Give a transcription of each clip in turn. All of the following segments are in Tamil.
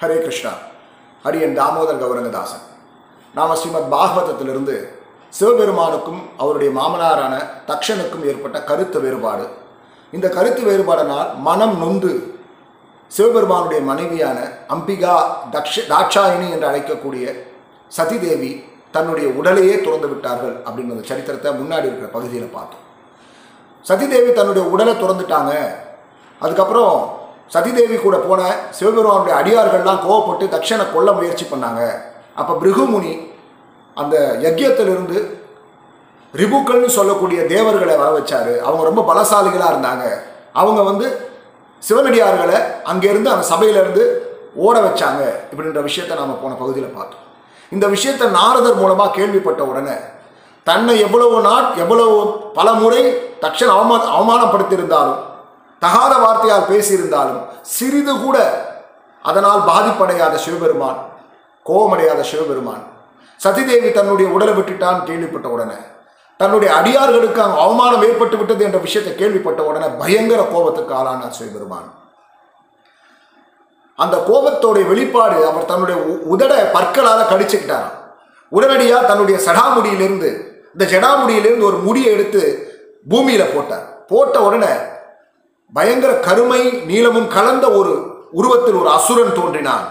ஹரே கிருஷ்ணா. ஹரியன் தாமோதர் கௌரங்கதாசன். நாம ஸ்ரீமத் பாகவதத்திலிருந்து சிவபெருமானுக்கும் அவருடைய மாமனாரான தக்ஷனுக்கும் ஏற்பட்ட கருத்து வேறுபாடு. இந்த கருத்து வேறுபாடனால் மனம் நொந்து சிவபெருமானுடைய மனைவியான அம்பிகா தக்ஷ தாட்சாயினி என்று அழைக்கக்கூடிய சதிதேவி தன்னுடைய உடலையே துறந்து விட்டார்கள் அப்படின்ற அந்த சரித்திரத்தை முன்னாடி இருக்கிற பகுதியில் பார்த்தோம். சதிதேவி தன்னுடைய உடலை துறந்துட்டாங்க. அதுக்கப்புறம் சதிதேவி கூட போன சிவபெருமானுடைய அடியார்கள்லாம் கோவப்பட்டு தக்ஷனை கொல்ல முயற்சி பண்ணாங்க. அப்போ பிருகுமுனி அந்த யஜ்யத்திலிருந்து ரிபுக்கள்னு சொல்லக்கூடிய தேவர்களை வர வச்சாரு. அவங்க ரொம்ப பலசாலிகளாக இருந்தாங்க. அவங்க வந்து சிவனடியார்களை அங்கேருந்து அந்த சபையிலேருந்து ஓட வச்சாங்க இப்படின்ற விஷயத்தை நாம் போன பகுதியில் பார்த்தோம். இந்த விஷயத்தை நாரதர் மூலமாக கேள்விப்பட்ட உடனே தன்னை எவ்வளவு நாள் எவ்வளவு பல முறை தக்ஷன் அவமா அவமானப்படுத்தியிருந்தாலும் தகாத வார்த்தையால் பேசியிருந்தாலும் சிறிது கூட அதனால் பாதிப்படையாத சிவபெருமான் கோபமடையாத சிவபெருமான். சதிதேவி தன்னுடைய உடலை விட்டுட்டான் கேள்விப்பட்ட உடனே. தன்னுடைய அடியார்களுக்கு அங்கு அவமானம் ஏற்பட்டு விட்டது என்ற விஷயத்தை கேள்விப்பட்ட உடனே பயங்கர கோபத்துக்கு ஆளானார் சிவபெருமான். அந்த கோபத்தோடைய வெளிப்பாடு அவர் தன்னுடைய உ- உதட பற்களால் கடிச்சுக்கிட்டார் உடனடியாக தன்னுடைய சடாமுடியிலிருந்து இந்த ஜடாமுடியிலிருந்து ஒரு முடியை எடுத்து பூமியில் போட்டார். போட்ட உடனே பயங்கர கருமை நீளமும் கலந்த ஒரு உருவத்தில் ஒரு அசுரன் தோன்றினான்.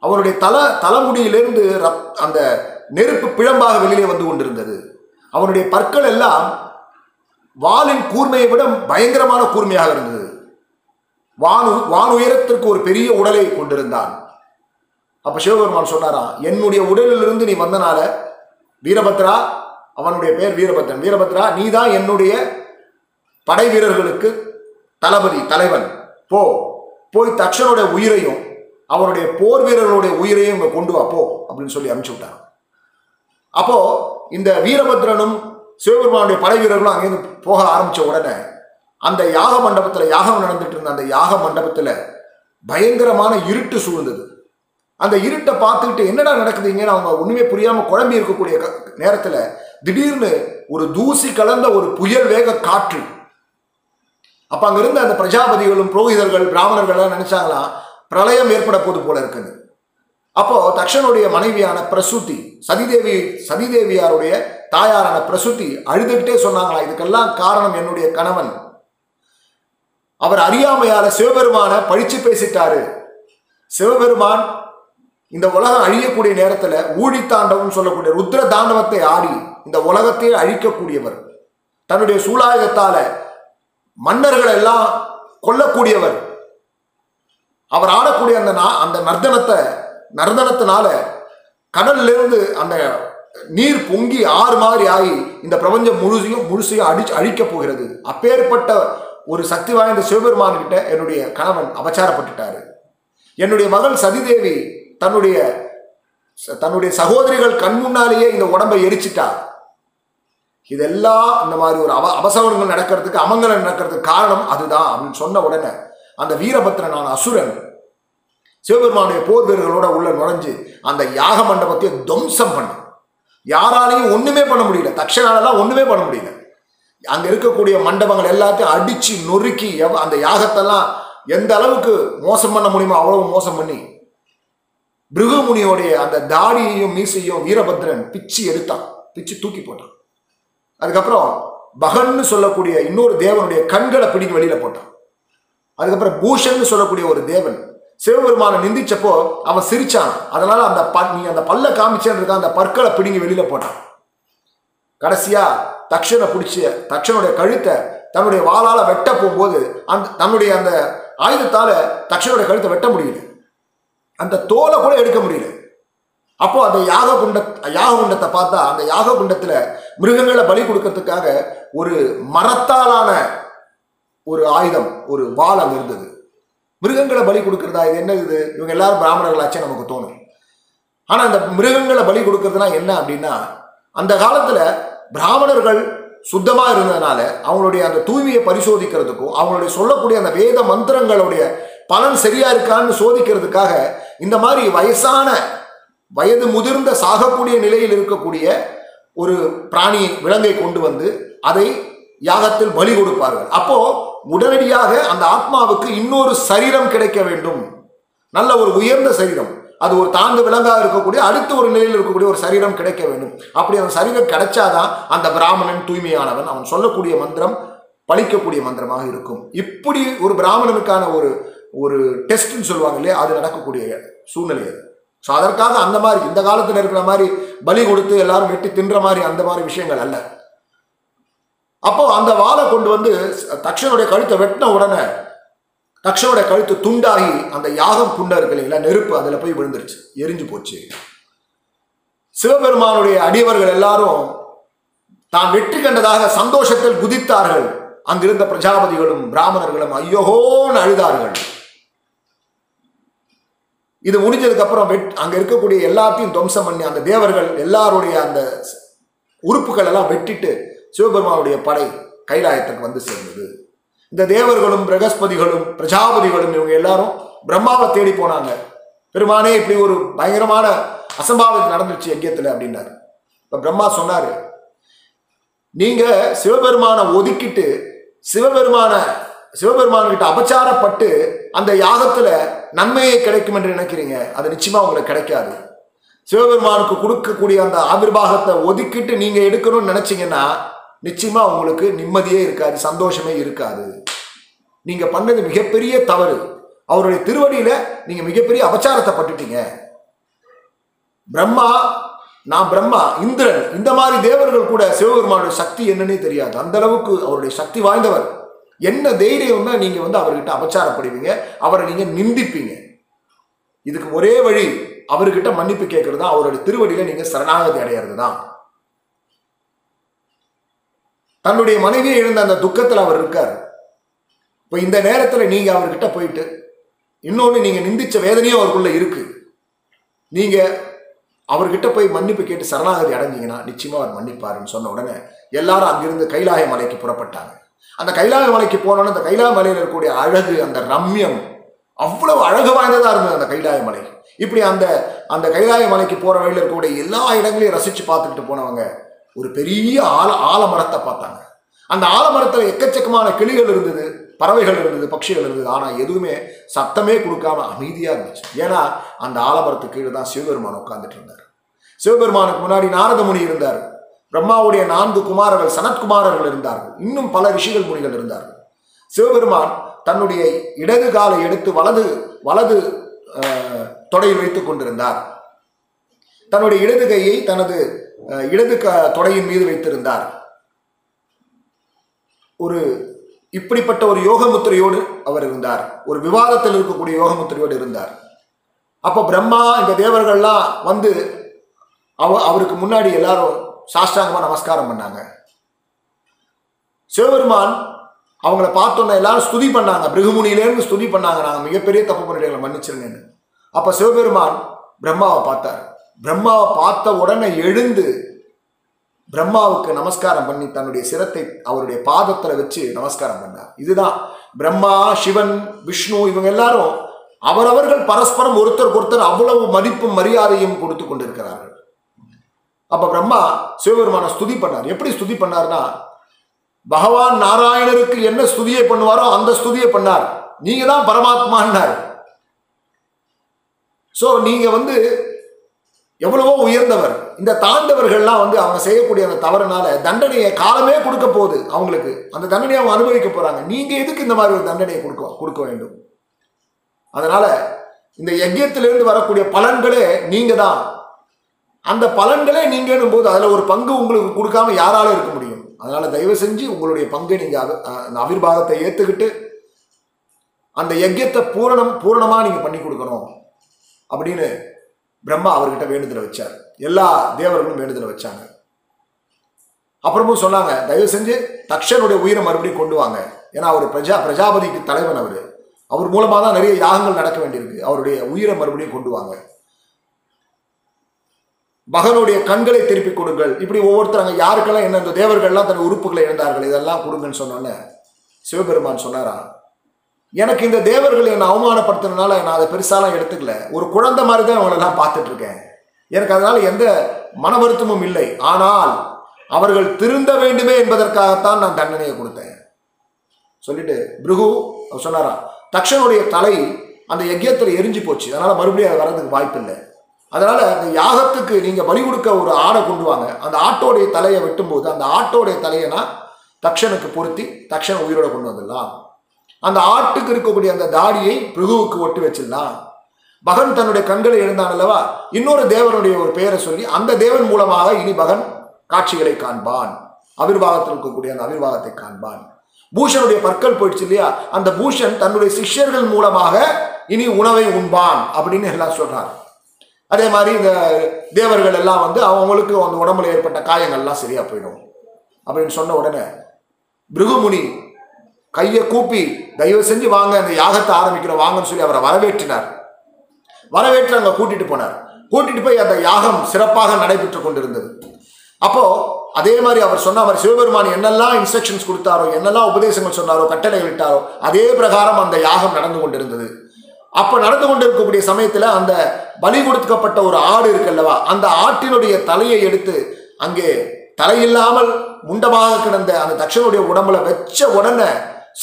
அவனுடைய தல தலைமுடியிலிருந்து ரத் அந்த நெருப்பு பிழம்பாக வெளியே வந்து கொண்டிருந்தது. அவனுடைய பற்கள் எல்லாம் வாலின் கூர்மையை விட பயங்கரமான கூர்மையாக இருந்தது. வானு வானுயரத்திற்கு ஒரு பெரிய உடலை கொண்டிருந்தான். அப்போ சிவபெருமான் சொன்னாராம் என்னுடைய உடலிலிருந்து நீ வந்தனால வீரபத்ரா அவனுடைய பெயர் வீரபத்ரன். வீரபத்ரா நீ தான் என்னுடைய படை வீரர்களுக்கு தளபதி தலைவன். போ. போய் தக்ஷனுடைய உயிரையும் அவனுடைய போர் வீரர்களுடைய உயிரையும் இங்கே கொண்டு வா போ அப்படின்னு சொல்லி அனுப்பிச்சு விட்டான் அப்போ இந்த வீரபத்ரனும் சிவபெருமானுடைய படை வீரர்களும் அங்கேருந்து போக ஆரம்பித்த உடனே அந்த யாக மண்டபத்தில் யாகம் நடந்துட்டு இருந்த அந்த யாக மண்டபத்தில் பயங்கரமான இருட்டு சூழ்ந்தது. அந்த இருட்டை பார்த்துக்கிட்டு என்னடா நடக்குதுங்கன்னு அவங்க ஒன்றுமே புரியாமல் குழம்பி இருக்கக்கூடிய நேரத்தில் திடீர்னு ஒரு தூசி கலந்த ஒரு புயல் வேக காற்று அப்போ அங்கே இருந்த அந்த பிரஜாபதிகளும் புரோகிதர்கள் பிராமணர்கள் எல்லாம் பிரளயம் ஏற்பட போது போல இருக்குது. அப்போ தக்ஷனுடைய மனைவியான பிரசூதி சதிதேவி சதிதேவியாருடைய தாயாரான பிரசூதி அழுதுகிட்டே சொன்னாங்களா இதுக்கெல்லாம் காரணம் என்னுடைய கணவன். அவர் அறியாமையால சிவபெருமான பழிச்சு பேசிட்டாரு. சிவபெருமான் இந்த உலகம் அழியக்கூடிய நேரத்தில் ஊழி தாண்டவம் சொல்லக்கூடிய ருத்ர தாண்டவத்தை ஆடி இந்த உலகத்தையே அழிக்கக்கூடியவர். தன்னுடைய சூலாயுதத்தால மன்னர்கள் எல்லாம் கொல்லக்கூடியவர். அவர் ஆடக்கூடிய அந்த நா- அந்த நர்தனத்தை நர்தனத்தினால கடல்ல இருந்து அந்த நீர் பொங்கி ஆறு மாதிரி ஆகி இந்த பிரபஞ்சம் முழுசையும் முழுசையும் அடிச்சு அழிக்கப் போகிறது. அப்பேற்பட்ட ஒரு சக்தி வாய்ந்த சிவபெருமான் கிட்ட என்னுடைய கணவன் அபச்சாரப்பட்டுட்டாரு. என்னுடைய மகள் சதிதேவி தன்னுடைய தன்னுடைய சகோதரிகள் கண் முன்னாலேயே இந்த உடம்பை எரிச்சிட்டா. இதெல்லாம் இந்த மாதிரி ஒரு அவ அபசவனங்கள் நடக்கிறதுக்கு அமங்கலம் நடக்கிறதுக்கு காரணம் அதுதான் அப்படின்னு சொன்ன உடனே அந்த வீரபத்ரனான அசுரன் சிவபெருமானுடைய போர் வீரர்களோட உள்ள நுழைஞ்சு அந்த யாக மண்டபத்தை துவம்சம் பண்ண யாராலையும் ஒன்றுமே பண்ண முடியல. தக்ஷனாலெல்லாம் ஒன்றுமே பண்ண முடியல. அங்கே இருக்கக்கூடிய மண்டபங்கள் எல்லாத்தையும் அடித்து நொறுக்கி எவ் அந்த யாகத்தெல்லாம் எந்த அளவுக்கு மோசம் பண்ண முடியுமோ அவ்வளவு மோசம் பண்ணி பிருகுமுனியோடைய அந்த தாடியையும் மீசையும் வீரபத்ரன் பிச்சு எடுத்தான். பிச்சு தூக்கி போட்டான். அதுக்கப்புறம் பகன்னு சொல்லக்கூடிய இன்னொரு தேவனுடைய கண்களை பிடிக்க வெளியில போட்டான். அதுக்கப்புறம் பூஷன்னு சொல்லக்கூடிய ஒரு தேவன் சிவபெருமானை நிந்திச்சப்போ அவன் சிரிச்சான். அதனால அந்த ப- நீ அந்த பல்ல காமிச்சேன்னு அந்த பற்களை பிடுங்கி வெளியில போட்டான். கடைசியா தக்ஷனை பிடிச்சி தக்ஷனுடைய கழுத்தை தன்னுடைய வாளால வெட்ட போகும்போது அந்த தன்னுடைய அந்த ஆயுதத்தால தக்ஷனுடைய கழுத்தை வெட்ட முடியல. அந்த தோலை கூட எடுக்க முடியல. அப்போ அந்த யாக குண்ட யாக குண்டத்தை பார்த்தா அந்த யாக குண்டத்துல மிருகங்களை பலி கொடுக்கறதுக்காக ஒரு மரத்தாலான ஒரு ஆயுதம் ஒரு வாள் அங்கே இருந்தது. மிருகங்களை பலி கொடுக்கறதா? இது என்ன இது? இவங்க எல்லாரும் பிராமணர்களாச்சே நமக்கு தோணும். ஆனால் அந்த மிருகங்களை பலி கொடுக்கறதுனா என்ன அப்படின்னா அந்த காலத்தில் பிராமணர்கள் சுத்தமாக இருந்ததுனால அவங்களுடைய அந்த தூய்மையை பரிசோதிக்கிறதுக்கும் அவங்களுடைய சொல்லக்கூடிய அந்த வேத மந்திரங்களுடைய பலன் சரியா இருக்கான்னு சோதிக்கிறதுக்காக இந்த மாதிரி வயசான வயது முதிர்ந்த சாகக்கூடிய நிலையில் இருக்கக்கூடிய ஒரு பிராணி விலங்கை கொண்டு வந்து அதை யாகத்தில் பலி கொடுப்பார்கள். அப்போ உடனடியாக அந்த ஆத்மாவுக்கு இன்னொரு சரீரம் கிடைக்க வேண்டும். நல்ல ஒரு உயர்ந்த சரீரம். அது ஒரு தாழ்ந்து விலங்காக இருக்கக்கூடிய அடுத்த ஒரு நிலையில் இருக்கக்கூடிய ஒரு சரீரம் கிடைக்க வேண்டும். அப்படி அந்த சரீரம் கிடைச்சாதான் அந்த பிராமணன் தூய்மையானவன். அவன் சொல்லக்கூடிய மந்திரம் பழிக்கக்கூடிய மந்திரமாக இருக்கும். இப்படி ஒரு பிராமணனுக்கான ஒரு ஒரு டெஸ்ட்னு சொல்லுவாங்க இல்லையா? அது நடக்கக்கூடிய சூழ்நிலை அது. ஸோ அதற்காக அந்த மாதிரி இந்த காலத்தில் இருக்கிற மாதிரி பலி கொடுத்து எல்லாரும் வெட்டி தின்ற மாதிரி அந்த மாதிரி விஷயங்கள் அல்ல. அப்போ அந்த வாழை கொண்டு வந்து தக்ஷனுடைய கழுத்தை வெட்டின உடனே தக்ஷனுடைய கழுத்து துண்டாகி அந்த யாகம் குண்டா இருக்கு இல்லைங்களா நெருப்பு அதில் போய் விழுந்துருச்சு எரிஞ்சு போச்சு. சிவபெருமானுடைய அடியவர்கள் எல்லாரும் தான் வெற்றி கண்டதாக சந்தோஷத்தில் குதித்தார்கள். அங்கிருந்த பிரஜாபதிகளும் பிராமணர்களும் ஐயோகோன்னு அழுதார்கள். இது முடிஞ்சதுக்கு அப்புறம் வெட் அங்க இருக்கக்கூடிய எல்லாத்தையும் துவம்சம் பண்ணி அந்த தேவர்கள் எல்லாருடைய அந்த உறுப்புகள் எல்லாம் வெட்டிட்டு சிவபெருமானுடைய படை கைலாயத்துக்கு வந்து சேர்ந்தது. இந்த தேவர்களும் பிரகஸ்பதிகளும் பிரஜாபதிகளும் இவங்க எல்லாரும் பிரம்மாவை தேடி போனாங்க. பெருமானே இப்படி ஒரு பயங்கரமான அசம்பாவிதம் நடந்துச்சு யஜ்யத்தில் அப்படின்னாரு. இப்போ பிரம்மா சொன்னார் நீங்கள் சிவபெருமானை ஒதுக்கிட்டு சிவபெருமான சிவபெருமான்கிட்ட அபச்சாரப்பட்டு அந்த யாகத்தில் நன்மையை கிடைக்கும் என்று நினைக்கிறீங்க? அது நிச்சயமாக உங்களுக்கு கிடைக்காது. சிவபெருமானுக்கு கொடுக்கக்கூடிய அந்த ஆவிர்வாகத்தை ஒதுக்கிட்டு நீங்கள் எடுக்கணும்னு நினச்சிங்கன்னா நிச்சயமாக உங்களுக்கு நிம்மதியே இருக்காது சந்தோஷமே இருக்காது. நீங்கள் பண்ணது மிகப்பெரிய தவறு. அவருடைய திருவடியில் நீங்கள் மிகப்பெரிய அபச்சாரத்தை பட்டுட்டீங்க. பிரம்மா நான் பிரம்மா இந்திரன் இந்த மாதிரி தேவர்கள் கூட சிவபெருமானுடைய சக்தி என்னன்னே தெரியாது. அந்த அளவுக்கு அவருடைய சக்தி வாய்ந்தவர். என்ன தைரியம்னா நீங்கள் வந்து அவர்கிட்ட அபச்சாரப்படுவீங்க அவரை நீங்கள் நிந்திப்பீங்க. இதுக்கு ஒரே வழி அவர்கிட்ட மன்னிப்பு கேட்கறது தான் அவருடைய திருவடியில நீங்கள் சரணாகதி அடையிறது தான். தன்னுடைய மனைவியை இழந்த அந்த துக்கத்தில் அவர் இருக்கார். இப்போ இந்த நேரத்தில் நீங்கள் அவர்கிட்ட போயிட்டு இன்னொன்று நீங்கள் நிந்திச்ச வேதனையும் அவருக்குள்ளே இருக்குது நீங்கள் அவர்கிட்ட போய் மன்னிப்பு கேட்டு சரணாகதி அடைஞ்சிங்கன்னா நிச்சயமாக அவர் மன்னிப்பாருன்னு சொன்ன உடனே எல்லாரும் அங்கிருந்து கைலாய மலைக்கு புறப்பட்டாங்க. அந்த கைலாய மலைக்கு போனோன்னு அந்த கைலாய மலையில் இருக்கக்கூடிய அழகு அந்த ரம்யம் அவ்வளவு அழகு வாய்ந்ததாக இருந்தது அந்த கைலாய மலை. இப்படி அந்த அந்த கைலாய மலைக்கு போகிற வழியில் இருக்கக்கூடிய எல்லா இடங்களையும் ரசித்து பார்த்துக்கிட்டு போனவங்க ஒரு பெரிய ஆல ஆலமரத்தை பார்த்தாங்க. அந்த ஆலமரத்தில் எக்கச்சக்கமான கிளிகள் இருந்தது பறவைகள் இருந்தது பட்சிகள் இருந்தது. ஆனால் எதுவுமே சத்தமே கொடுக்காம அமைதியாக இருந்துச்சு. ஏன்னா அந்த ஆலமரத்துக்கு கீழே தான் சிவபெருமான் உட்காந்துட்டு இருந்தார். சிவபெருமானுக்கு முன்னாடி நாரதமுனி இருந்தார். பிரம்மாவுடைய நான்கு குமாரர்கள் சனத்குமாரர்கள் இருந்தார்கள். இன்னும் பல ரிஷிகள் முனிகள் இருந்தார்கள். சிவபெருமான் தன்னுடைய இடது காலை எடுத்து வலது வலது தொடையில் வைத்துக் கொண்டிருந்தார். தன்னுடைய இடது கையை தனது இடது க தொடையின் மீது வைத்திருந்தார். ஒரு இப்படிப்பட்ட ஒரு யோகமுத்திரையோடு அவர் இருந்தார். ஒரு விவாதத்தில் இருக்கக்கூடிய யோகமுத்திரையோடு இருந்தார். அப்போ பிரம்மா இந்த தேவர்கள்லாம் வந்து அவ அவருக்கு முன்னாடி எல்லாரும் சாஷ்டாங்கமா நமஸ்காரம் பண்ணாங்க. சிவபெருமான் அவங்கள பார்த்தோன்னே எல்லாரும் ஸ்துதி பண்ணாங்க. பிருகுமுனியிலேருந்து ஸ்துதி பண்ணாங்க. நாங்கள் மிகப்பெரிய தப்பு பண்ணிட்டு மன்னிச்சிருங்கன்னு. அப்போ சிவபெருமான் பிரம்மாவை பார்த்தார். பிரம்மாவை பார்த்த உடனே எழுந்து பிரம்மாவுக்கு நமஸ்காரம் பண்ணி தன்னுடைய சிரத்தை அவருடைய பாதத்தில் வச்சு நமஸ்காரம் பண்ணார். இதுதான் பிரம்மா சிவன் விஷ்ணு இவங்க எல்லாரும் அவரவர்கள் பரஸ்பரம் ஒருத்தருக்கு ஒருத்தர் அவ்வளவு மதிப்பும் மரியாதையும் கொடுத்து கொண்டிருக்கிறார்கள். அப்ப பிரம்மா சிவபெருமான ஸ்துதி பண்ணார். எப்படி ஸ்துதி பண்ணார்னா பகவான் நாராயணருக்கு என்ன ஸ்துதியை பண்ணுவாரோ அந்த ஸ்துதியை பண்ணார். நீங்க தான் பரமாத்மான்னார். ஸோ நீங்க வந்து எவ்வளவோ உயர்ந்தவர். இந்த தாண்டவர்கள்லாம் வந்து அவங்க செய்யக்கூடிய அந்த தவறுனால தண்டனையை காலமே கொடுக்க போகுது அவங்களுக்கு. அந்த தண்டனையை அவங்க அனுபவிக்க போறாங்க. நீங்க எதுக்கு இந்த மாதிரி ஒரு தண்டனையை கொடுக்க கொடுக்க வேண்டும்? அதனால இந்த யஜ்யத்திலிருந்து வரக்கூடிய பலன்களே நீங்க தான். அந்த பலன்களே நீங்கள் போது அதில் ஒரு பங்கு உங்களுக்கு கொடுக்காம யாராலும் இருக்க முடியும். அதனால் தயவு செஞ்சு உங்களுடைய பங்கை நீங்கள் அந்த அவிர்வாகத்தை ஏற்றுக்கிட்டு அந்த யஜ்யத்தை பூரணம் பூரணமாக நீங்கள் பண்ணி கொடுக்கணும் அப்படின்னு பிரம்மா அவர்கிட்ட வேண்டுதலை வச்சார். எல்லா தேவர்களும் வேண்டுதலை வச்சாங்க. அப்புறமும் சொன்னாங்க தயவு செஞ்சு தக்ஷனுடைய உயிரை மறுபடியும் கொண்டு வாங்க. ஏன்னா அவர் பிரஜா பிரஜாபதிக்கு தலைவன் அவர். அவர் மூலமாக தான் நிறைய யாகங்கள் நடக்க வேண்டியிருக்கு. அவருடைய உயிரை மறுபடியும் கொண்டு வாங்க. மகனுடைய கண்களை திருப்பி கொடுங்கள். இப்படி ஒவ்வொருத்தரங்க யாருக்கெல்லாம் என்ன இந்த தேவர்கள்லாம் தன் உறுப்புகளை இழந்தார்கள் இதெல்லாம் கொடுங்கன்னு சொன்னோன்னே சிவபெருமான் சொன்னாரா? எனக்கு இந்த தேவர்கள் என்னை அவமானப்படுத்தினால நான் அதை பெருசாலாம் எடுத்துக்கல. ஒரு குழந்தை மாதிரி தான் அவங்களெல்லாம் பார்த்துட்டு இருக்கேன் எனக்கு அதனால் எந்த மன வருத்தமும் இல்லை. ஆனால் அவர்கள் திருந்த வேண்டுமே என்பதற்காகத்தான் நான் தண்டனையை கொடுத்தேன். சொல்லிட்டு பிருகு அவர் சொன்னாரா தக்ஷனுடைய தலை அந்த யஜ்யத்தில் எரிஞ்சு போச்சு. அதனால் மறுபடியும் அது வர்றதுக்கு வாய்ப்பு இல்லை அதனால அந்த யாகத்துக்கு நீங்க பலி கொடுக்க ஒரு ஆடை கொண்டு வாங்க. அந்த ஆட்டோடைய தலையை வெட்டும்போது அந்த ஆட்டோடைய தலையனா தக்ஷனுக்கு பொருத்தி தக்ஷன் உயிரோட கொண்டு வந்துடலாம். அந்த ஆட்டுக்கு இருக்கக்கூடிய அந்த தாடியை பிருகுவுக்கு ஒட்டி வச்சிடலாம். பகன் தன்னுடைய கண்களை எழுந்தான் அல்லவா? இன்னொரு தேவனுடைய ஒரு பெயரை சொல்லி அந்த தேவன் மூலமாக இனி பகன் காட்சிகளை காண்பான். அவிர்வாகத்தில் இருக்கக்கூடிய அந்த அவிர்வாகத்தை காண்பான். பூஷனுடைய பற்கள் போயிடுச்சு இல்லையா? அந்த பூஷன் தன்னுடைய சிஷ்யர்கள் மூலமாக இனி உணவை உண்பான் அப்படின்னு எல்லாம் சொல்றாங்க அதே மாதிரி இந்த தேவர்கள் எல்லாம் வந்து அவங்களுக்கு அந்த உடம்புல ஏற்பட்ட காயங்கள்லாம் சரியா போயிடும். அப்படின்னு சொன்ன உடனே பிருகுமுனி கையை கூப்பி தயவு செஞ்சு வாங்க அந்த யாகத்தை ஆரம்பிக்கிறோம் வாங்கன்னு சொல்லி அவரை வரவேற்றினார். வரவேற்று அங்கே கூட்டிட்டு போனார். கூட்டிட்டு போய் அந்த யாகம் சிறப்பாக நடைபெற்று கொண்டிருந்தது. அப்போ அதே மாதிரி அவர் சொன்ன அவர் சிவபெருமான் என்னெல்லாம் இன்ஸ்ட்ரக்ஷன்ஸ் கொடுத்தாரோ என்னெல்லாம் உபதேசங்கள் சொன்னாரோ கட்டளை விட்டாரோ அதே பிரகாரம் அந்த யாகம் நடந்து கொண்டிருந்தது. அப்போ நடந்து கொண்டிருக்கக்கூடிய சமயத்தில் அந்த பலி கொடுக்கப்பட்ட ஒரு ஆடு இருக்குல்லவா அந்த ஆட்டினுடைய தலையை எடுத்து அங்கே தலையில்லாமல் முண்டமாக கிடந்த அந்த தக்ஷனுடைய உடம்புல வச்ச உடனே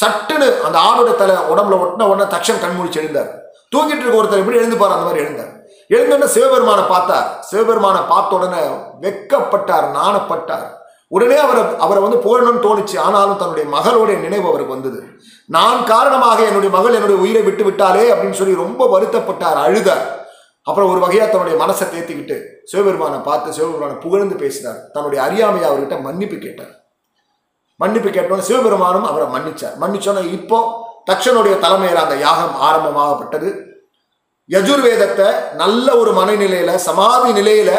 சட்டுன்னு அந்த ஆடோட தலை உடம்புல ஒட்டின உடனே தக்ஷன் கண்மூழிச்சு எழுந்தார். தூங்கிட்டு இருக்க ஒருத்தர் எப்படி எழுந்துப்பார் அந்த மாதிரி எழுந்தார். எழுந்தோடனே சிவபெருமானை பார்த்தார். சிவபெருமானை பார்த்த உடனே வெக்கப்பட்டார் நாணப்பட்டார். உடனே அவரை அவரை வந்து போடணும்னு தோணுச்சு. ஆனாலும் தன்னுடைய மகளுடைய நினைவு அவருக்கு வந்தது. நான் காரணமாக என்னுடைய மகள் என்னுடைய உயிரை விட்டு விட்டாலே அப்படின்னு சொல்லி ரொம்ப வருத்தப்பட்டார் அழுதார். அப்புறம் ஒரு வகையாக தன்னுடைய மனசை தேத்திக்கிட்டு சிவபெருமானை பார்த்து சிவபெருமானை புகழ்ந்து பேசினார். தன்னுடைய அறியாமையை அவர்கிட்ட மன்னிப்பு கேட்டார். மன்னிப்பு கேட்டோன்னு சிவபெருமானும் அவரை மன்னிச்சார். மன்னிச்சோன்னே இப்போ தக்ஷனுடைய தலைமையில் அந்த யாகம் ஆரம்பமாகப்பட்டது. யஜுர்வேதத்தை நல்ல ஒரு மனநிலையில சமாதி நிலையில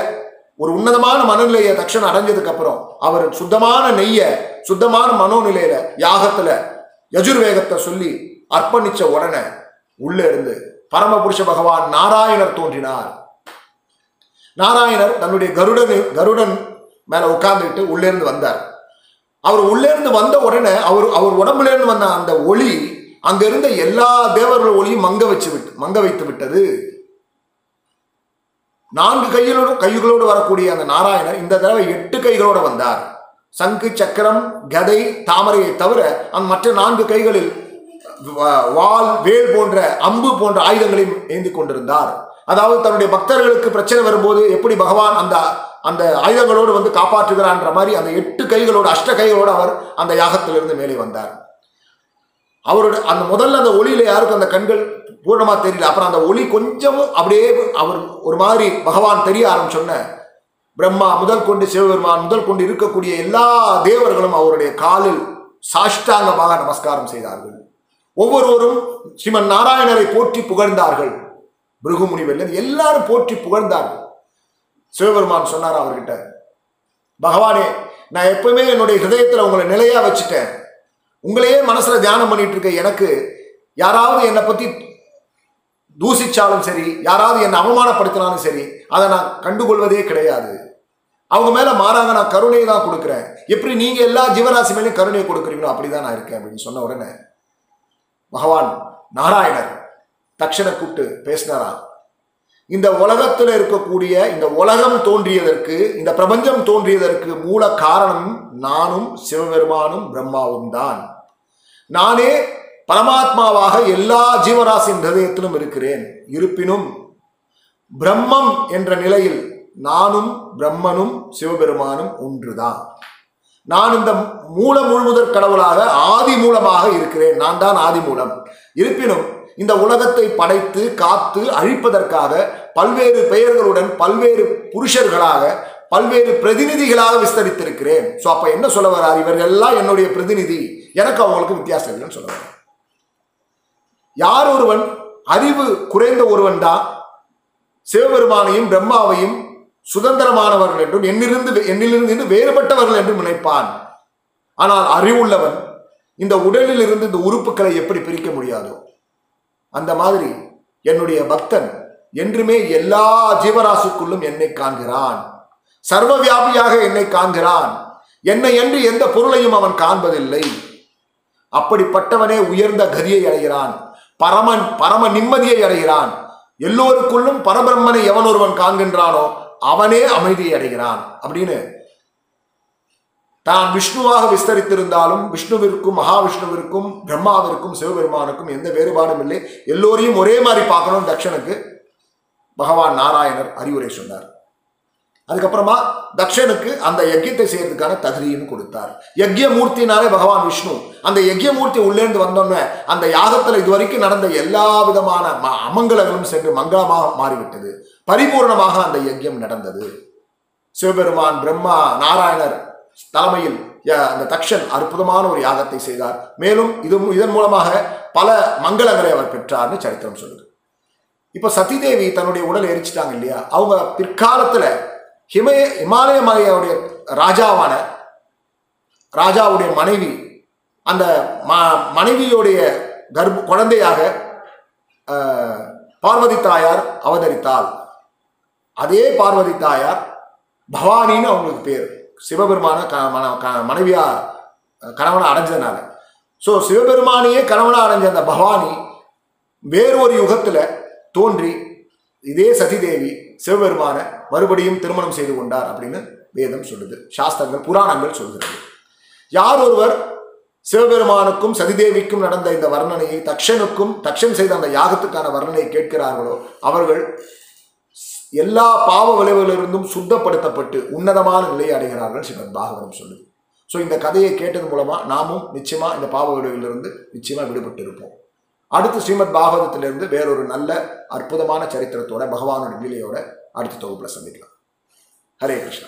ஒரு உன்னதமான மனநிலையை தக்ஷன் அடைஞ்சதுக்கு அப்புறம் அவர் சுத்தமான நெய்ய சுத்தமான மனோநிலையில யாகத்துல யஜுர்வேகத்தை சொல்லி அர்ப்பணிச்ச உடனே உள்ள இருந்து பரமபுருஷ பகவான் நாராயணர் தோன்றினார். நாராயணர் தன்னுடைய கருடன் கருடன் மேல உட்கார்ந்துட்டு உள்ளே இருந்து வந்தார். அவர் உள்ளே இருந்து வந்த உடனே அவர் அவர் உடம்புல இருந்து வந்த அந்த ஒளி அங்கிருந்த எல்லா தேவர்கள் ஒளியும் மங்க வச்சு விட்டு மங்க வைத்து விட்டது. நான்கு கைகளோடும் கைகளோடு வரக்கூடிய அந்த நாராயணர் இந்த தடவை எட்டு கைகளோடு வந்தார். சங்கு சக்கரம் கதை தாமரையை தவிர அந்த மற்ற நான்கு கைகளில் வால் வாள் வேல் போன்ற அம்பு போன்ற ஆயுதங்களையும் ஏந்தி கொண்டிருந்தார். அதாவது தன்னுடைய பக்தர்களுக்கு பிரச்சனை வரும்போது எப்படி பகவான் அந்த அந்த ஆயுதங்களோடு வந்து காப்பாற்றுகிறான்ற மாதிரி அந்த எட்டு கைகளோடு அஷ்ட கைகளோடு அவர் அந்த யாகத்திலிருந்து மேலே வந்தார். அவரோட அந்த முதல்ல அந்த ஒளியில் யாருக்கும் அந்த கண்கள் பூர்ணமாக தெரியல. அப்புறம் அந்த ஒளி கொஞ்சமும் அப்படியே அவர் ஒரு மாதிரி பகவான் தெரிய ஆரம்பிச்சோன்ன பிரம்மா முதல் கொண்டு சிவபெருமான் முதல் கொண்டு இருக்கக்கூடிய எல்லா தேவர்களும் அவருடைய காலில் சாஷ்டாங்கமாக நமஸ்காரம் செய்தார்கள். ஒவ்வொருவரும் ஸ்ரீமன் நாராயணரை போற்றி புகழ்ந்தார்கள். பிருகுமுனிவர்கள் எல்லாரும் போற்றி புகழ்ந்தார்கள். சிவபெருமான் சொன்னார் அவர்கிட்ட பகவானே நான் எப்பவுமே என்னுடைய ஹிரதயத்தில் உங்களை நிலையா வச்சுட்டேன். உங்களையே மனசில் தியானம் பண்ணிட்டு இருக்க எனக்கு யாராவது என்னை பற்றி தூசிச்சாலும் சரி யாராவது என்னை அவமானப்படுத்தினாலும் சரி அதை நான் கண்டுகொள்வதே கிடையாது. அவங்க மேலே மாறாங்க நான் கருணையை தான் கொடுக்குறேன். எப்படி நீங்கள் எல்லா ஜீவராசி மேலேயும் கருணையை கொடுக்குறீங்களோ அப்படிதான் நான் இருக்கேன் அப்படின்னு சொன்ன உடனே பகவான் நாராயணர். தக்ஷனை கூப்பிட்டு பேசினாரா? இந்த உலகத்தில் இருக்கக்கூடிய இந்த உலகம் தோன்றியதற்கு இந்த பிரபஞ்சம் தோன்றியதற்கு மூல காரணம் நானும் சிவபெருமானும் பிரம்மாவும் தான் நானே பரமாத்மாவாக எல்லா ஜீவராசின் ஹதயத்திலும் இருக்கிறேன். இருப்பினும் பிரம்மம் என்ற நிலையில் நானும் பிரம்மனும் சிவபெருமானும் ஒன்றுதான். நான் இந்த மூல முழுமுதற் கடவுளாக ஆதி மூலமாக இருக்கிறேன். நான் தான் ஆதி மூலம். இருப்பினும் இந்த உலகத்தை படைத்து காத்து அழிப்பதற்காக பல்வேறு பெயர்களுடன் பல்வேறு புருஷர்களாக பல்வேறு பிரதிநிதிகளாக விஸ்தரித்திருக்கிறேன். ஸோ அப்போ என்ன சொல்ல வரார் இவர்கள் எல்லாம் என்னுடைய பிரதிநிதி. எனக்கு அவங்களுக்கு வித்தியாசம் இல்லைன்னு சொல்ல யார் ஒருவன்? அறிவு குறைந்த ஒருவன் தான் சிவபெருமானையும் பிரம்மாவையும் சுதந்திரமானவர்கள் என்றும் என்னிருந்து என்னிலிருந்து வேறுபட்டவர்கள் என்றும் நினைப்பான். ஆனால் அறிவுள்ளவன் இந்த உடலில் இருந்து இந்த உறுப்புகளை எப்படி பிரிக்க முடியாதோ அந்த மாதிரி என்னுடைய பக்தன் என்றுமே எல்லா ஜீவராசிக்குள்ளும் என்னை காண்கிறான். சர்வ வியாபியாக என்னை காண்கிறான். என்னை என்று எந்த பொருளையும் அவன் காண்பதில்லை. அப்படிப்பட்டவனே உயர்ந்த கதியை அடைகிறான். பரமன் பரம நிம்மதியை அடைகிறான். எல்லோருக்குள்ளும் பரபிரம்மனை எவன் ஒருவன் காண்கின்றானோ அவனே அமைதியை அடைகிறான். அப்படின்னு தான் விஷ்ணுவாக விஸ்தரித்திருந்தாலும் விஷ்ணுவிற்கும் மகாவிஷ்ணுவிற்கும் பிரம்மாவிற்கும் சிவபெருமானுக்கும் எந்த வேறுபாடும் இல்லை. எல்லோரையும் ஒரே மாதிரி பார்க்கணும் தக்ஷனுக்கு பகவான் நாராயணர் அறிவுரை சொன்னார். அதுக்கப்புறமா தக்ஷனுக்கு அந்த யஜ்யத்தை செய்யறதுக்கான தகுதியும் கொடுத்தார். யஜ்ய மூர்த்தினாலே பகவான் விஷ்ணு. அந்த யஜ்ய மூர்த்தி உள்ளேந்து வந்தோன்னே அந்த யாகத்தில் இதுவரைக்கும் நடந்த எல்லா விதமான ம- அமங்கலங்களும் சென்று மங்களமாக மாறிவிட்டது. பரிபூர்ணமாக அந்த யஜ்யம் நடந்தது. சிவபெருமான் பிரம்மா நாராயணர் தலைமையில் அந்த தக்ஷன் அற்புதமான ஒரு யாகத்தை செய்தார். மேலும் இது இதன் மூலமாக பல மங்களங்களை அவர் பெற்றார்னு சரித்திரம் சொல்லுது. இப்போ சதிதேவி தன்னுடைய உடலை எரிச்சிட்டாங்க இல்லையா? அவங்க பிற்காலத்தில் ஹிமய இமாலய மலையுடைய ராஜாவான ராஜாவுடைய மனைவி அந்த ம மனைவியுடைய கர்ப்ப குழந்தையாக பார்வதி தாயார் அவதரித்தாள். அதே பார்வதி தாயார் பவானின்னு அவங்களுக்கு பேர். சிவபெருமான க மன க மனைவியா கணவனை அடைஞ்சதுனால. ஸோ சிவபெருமானையே கணவனை அடைஞ்ச அந்த பவானி வேறு ஒரு யுகத்தில் தோன்றி இதே சதிதேவி சிவபெருமான மறுபடியும் திருமணம் செய்து கொண்டார் அப்படின்னு வேதம் சொல்லுது. சாஸ்திரங்கள் புராணங்கள் சொல்கிறது. யார் ஒருவர் சிவபெருமானுக்கும் சதிதேவிக்கும் நடந்த இந்த வர்ணனையை தக்ஷனுக்கும் தக்ஷன் செய்த அந்த யாகத்துக்கான வர்ணனையை கேட்கிறார்களோ அவர்கள் எல்லா பாவ விளைவுகளிலிருந்தும் சுத்தப்படுத்தப்பட்டு உன்னதமான நிலையை அடைகிறார்கள் ஸ்ரீமத் பாகவதம் சொல்லுது. ஸோ இந்த கதையை கேட்டது மூலமாக நாமும் நிச்சயமாக இந்த பாவ விளைவிலிருந்து நிச்சயமாக விடுபட்டு இருப்போம் அடுத்து ஸ்ரீமத் பாகவதத்திலிருந்து வேறொரு நல்ல அற்புதமான சரித்திரத்தோட பகவானோட லீலையோட அடுத்த தொகுப்புல சந்திக்கலாம். ஹரே கிருஷ்ணா.